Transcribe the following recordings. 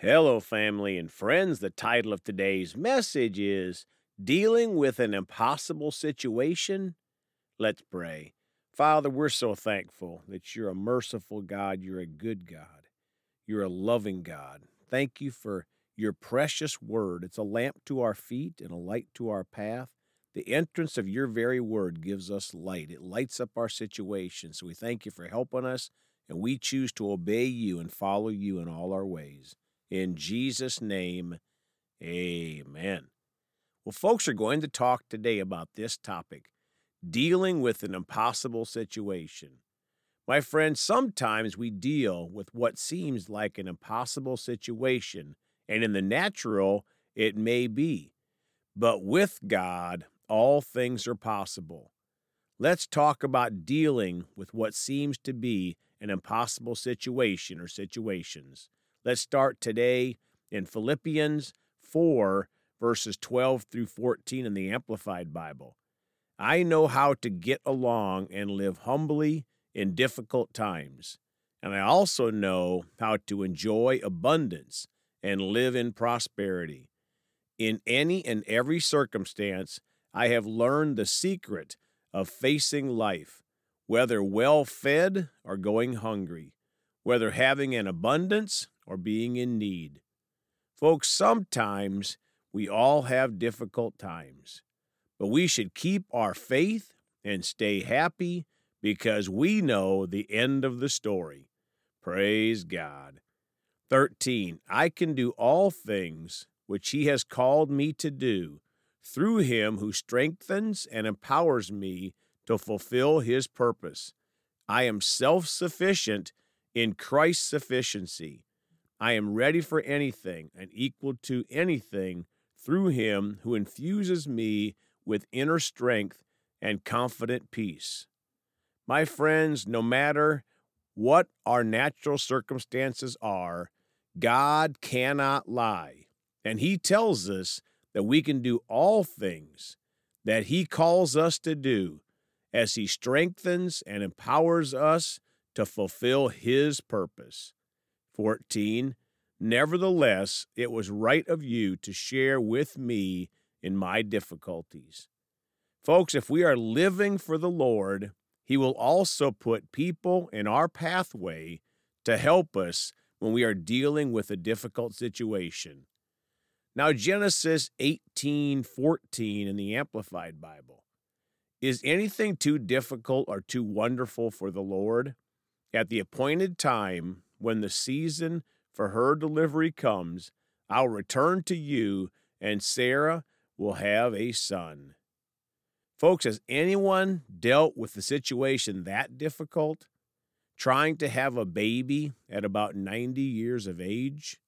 Hello, family and friends. The title of today's message is Dealing with an Impossible Situation. Let's pray. Father, we're so thankful that you're a merciful God. You're a good God. You're a loving God. Thank you for your precious word. It's a lamp to our feet and a light to our path. The entrance of your very word gives us light, it lights up our situation. So we thank you for helping us, and we choose to obey you and follow you in all our ways. In Jesus' name, amen. Well, folks are going to talk today about this topic dealing with an impossible situation. My friends, sometimes we deal with what seems like an impossible situation, and in the natural, it may be. But with God, all things are possible. Let's talk about dealing with what seems to be an impossible situation or situations. Let's start today in Philippians 4, verses 12 through 14 in the Amplified Bible. I know how to get along and live humbly in difficult times, and I also know how to enjoy abundance and live in prosperity. In any and every circumstance, I have learned the secret of facing life, whether well fed or going hungry, whether having an abundance or being in need. Folks, sometimes we all have difficult times, but we should keep our faith and stay happy because we know the end of the story. Praise God. 13. I can do all things which He has called me to do through Him who strengthens and empowers me to fulfill His purpose. I am self sufficient in Christ's sufficiency. I am ready for anything and equal to anything through him who infuses me with inner strength and confident peace. My friends, no matter what our natural circumstances are, God cannot lie. And he tells us that we can do all things that he calls us to do as he strengthens and empowers us to fulfill his purpose. 14. Nevertheless, it was right of you to share with me in my difficulties. Folks, if we are living for the Lord, He will also put people in our pathway to help us when we are dealing with a difficult situation. Now, Genesis 18 14 in the Amplified Bible. Is anything too difficult or too wonderful for the Lord? At the appointed time, when the season for her delivery comes, I'll return to you, and Sarah will have a son. Folks, has anyone dealt with the situation that difficult? Trying to have a baby at about 90 years of age?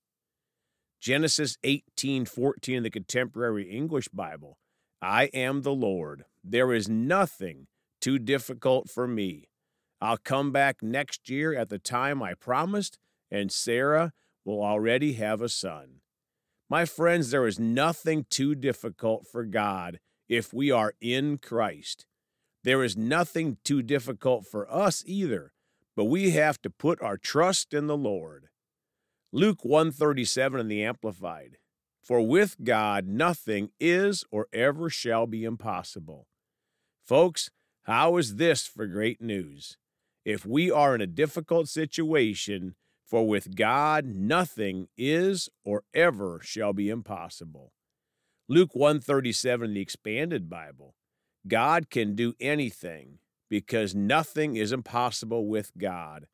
Genesis 18:14 in the Contemporary English Bible. I am the Lord. There is nothing too difficult for me. I'll come back next year at the time I promised, and Sarah will already have a son. My friends, there is nothing too difficult for God if we are in Christ. There is nothing too difficult for us either, but we have to put our trust in the Lord. Luke 137 in the Amplified. For with God nothing is or ever shall be impossible. Folks, how is this for great news? If we are in a difficult situation, for with God nothing is or ever shall be impossible. Luke 137 the expanded Bible. God can do anything because nothing is impossible with God,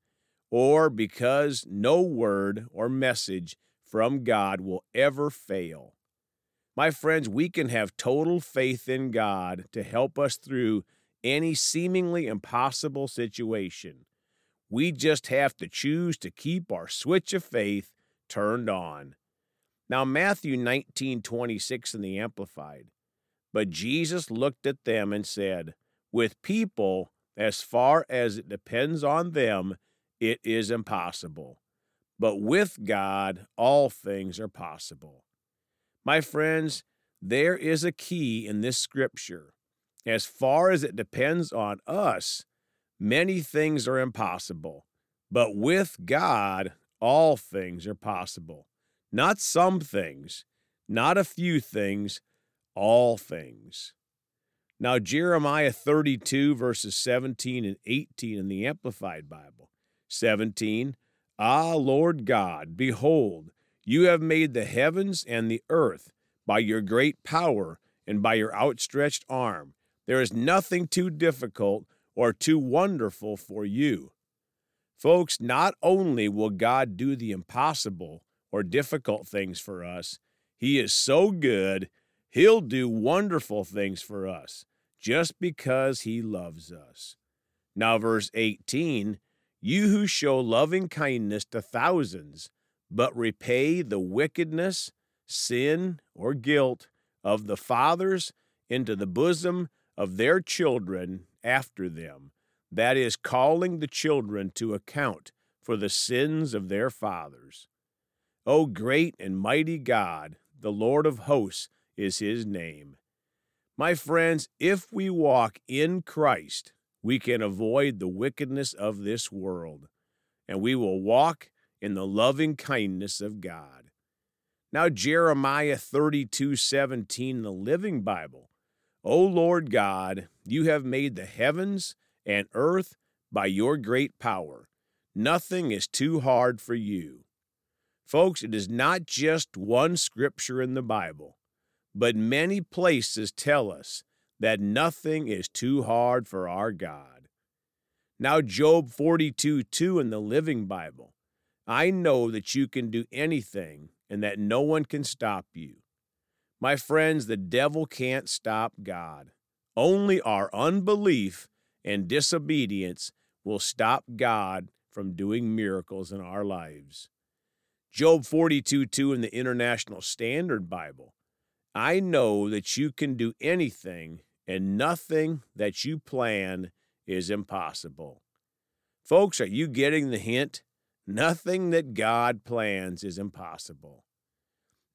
or because no word or message from God will ever fail. My friends, we can have total faith in God to help us through any seemingly impossible situation. We just have to choose to keep our switch of faith turned on. Now, Matthew 19:26 in the Amplified. But Jesus looked at them and said, With people, as far as it depends on them, it is impossible. But with God, all things are possible. My friends, there is a key in this scripture as far as it depends on us, many things are impossible, but with God, all things are possible. Not some things, not a few things, all things. Now, Jeremiah 32, verses 17 and 18 in the Amplified Bible. 17, Ah, Lord God, behold, you have made the heavens and the earth by your great power and by your outstretched arm. There is nothing too difficult or too wonderful for you. Folks, not only will God do the impossible or difficult things for us, He is so good, He'll do wonderful things for us just because He loves us. Now, verse 18 You who show loving kindness to thousands, but repay the wickedness, sin, or guilt of the fathers into the bosom of their children after them that is, calling the children to account for the sins of their fathers. O great and mighty God, the Lord of hosts is his name. My friends, if we walk in Christ, we can avoid the wickedness of this world, and we will walk in the loving kindness of God. Now, Jeremiah 32 17, the Living Bible. O Lord God, you have made the heavens and earth by your great power. Nothing is too hard for you. Folks, it is not just one scripture in the Bible, but many places tell us that nothing is too hard for our God. Now, Job 42 2 in the Living Bible. I know that you can do anything and that no one can stop you. My friends, the devil can't stop God. Only our unbelief and disobedience will stop God from doing miracles in our lives. Job 42 2 in the International Standard Bible. I know that you can do anything, and nothing that you plan is impossible. Folks, are you getting the hint? Nothing that God plans is impossible.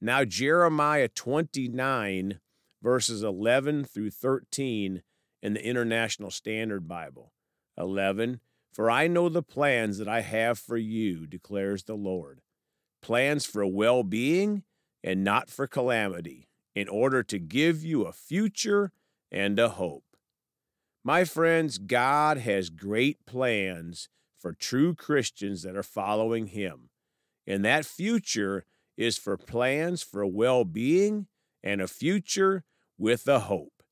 Now, Jeremiah 29, verses 11 through 13 in the International Standard Bible. 11. For I know the plans that I have for you, declares the Lord plans for well being and not for calamity, in order to give you a future and a hope. My friends, God has great plans for true Christians that are following Him. And that future is for plans for well being and a future with a hope.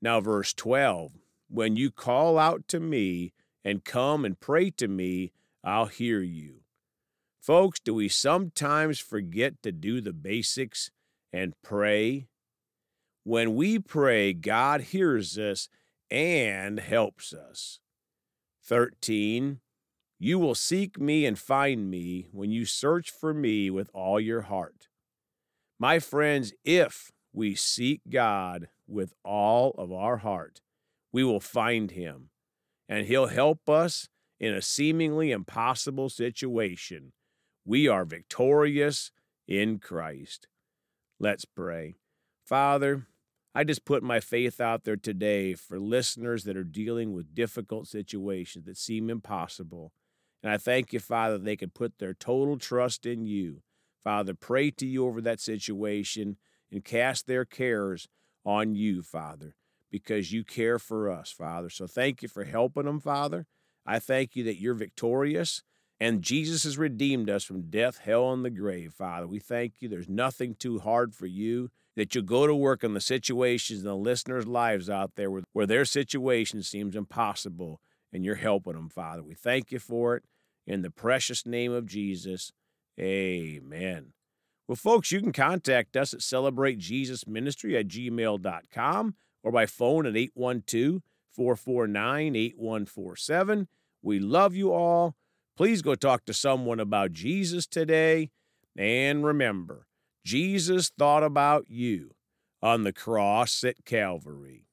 Now, verse 12 When you call out to me and come and pray to me, I'll hear you. Folks, do we sometimes forget to do the basics and pray? When we pray, God hears us and helps us. 13. You will seek me and find me when you search for me with all your heart. My friends, if we seek God with all of our heart, we will find him, and he'll help us in a seemingly impossible situation. We are victorious in Christ. Let's pray. Father, I just put my faith out there today for listeners that are dealing with difficult situations that seem impossible. And I thank you, Father, they can put their total trust in you. Father, pray to you over that situation and cast their cares on you, Father, because you care for us, Father. So thank you for helping them, Father. I thank you that you're victorious and Jesus has redeemed us from death, hell, and the grave, Father. We thank you. There's nothing too hard for you. That you'll go to work on the situations and the listeners' lives out there where, where their situation seems impossible, and you're helping them, Father. We thank you for it. In the precious name of Jesus, amen. Well, folks, you can contact us at celebratejesusministry at gmail.com or by phone at 812 449 8147. We love you all. Please go talk to someone about Jesus today. And remember, Jesus thought about you on the cross at Calvary.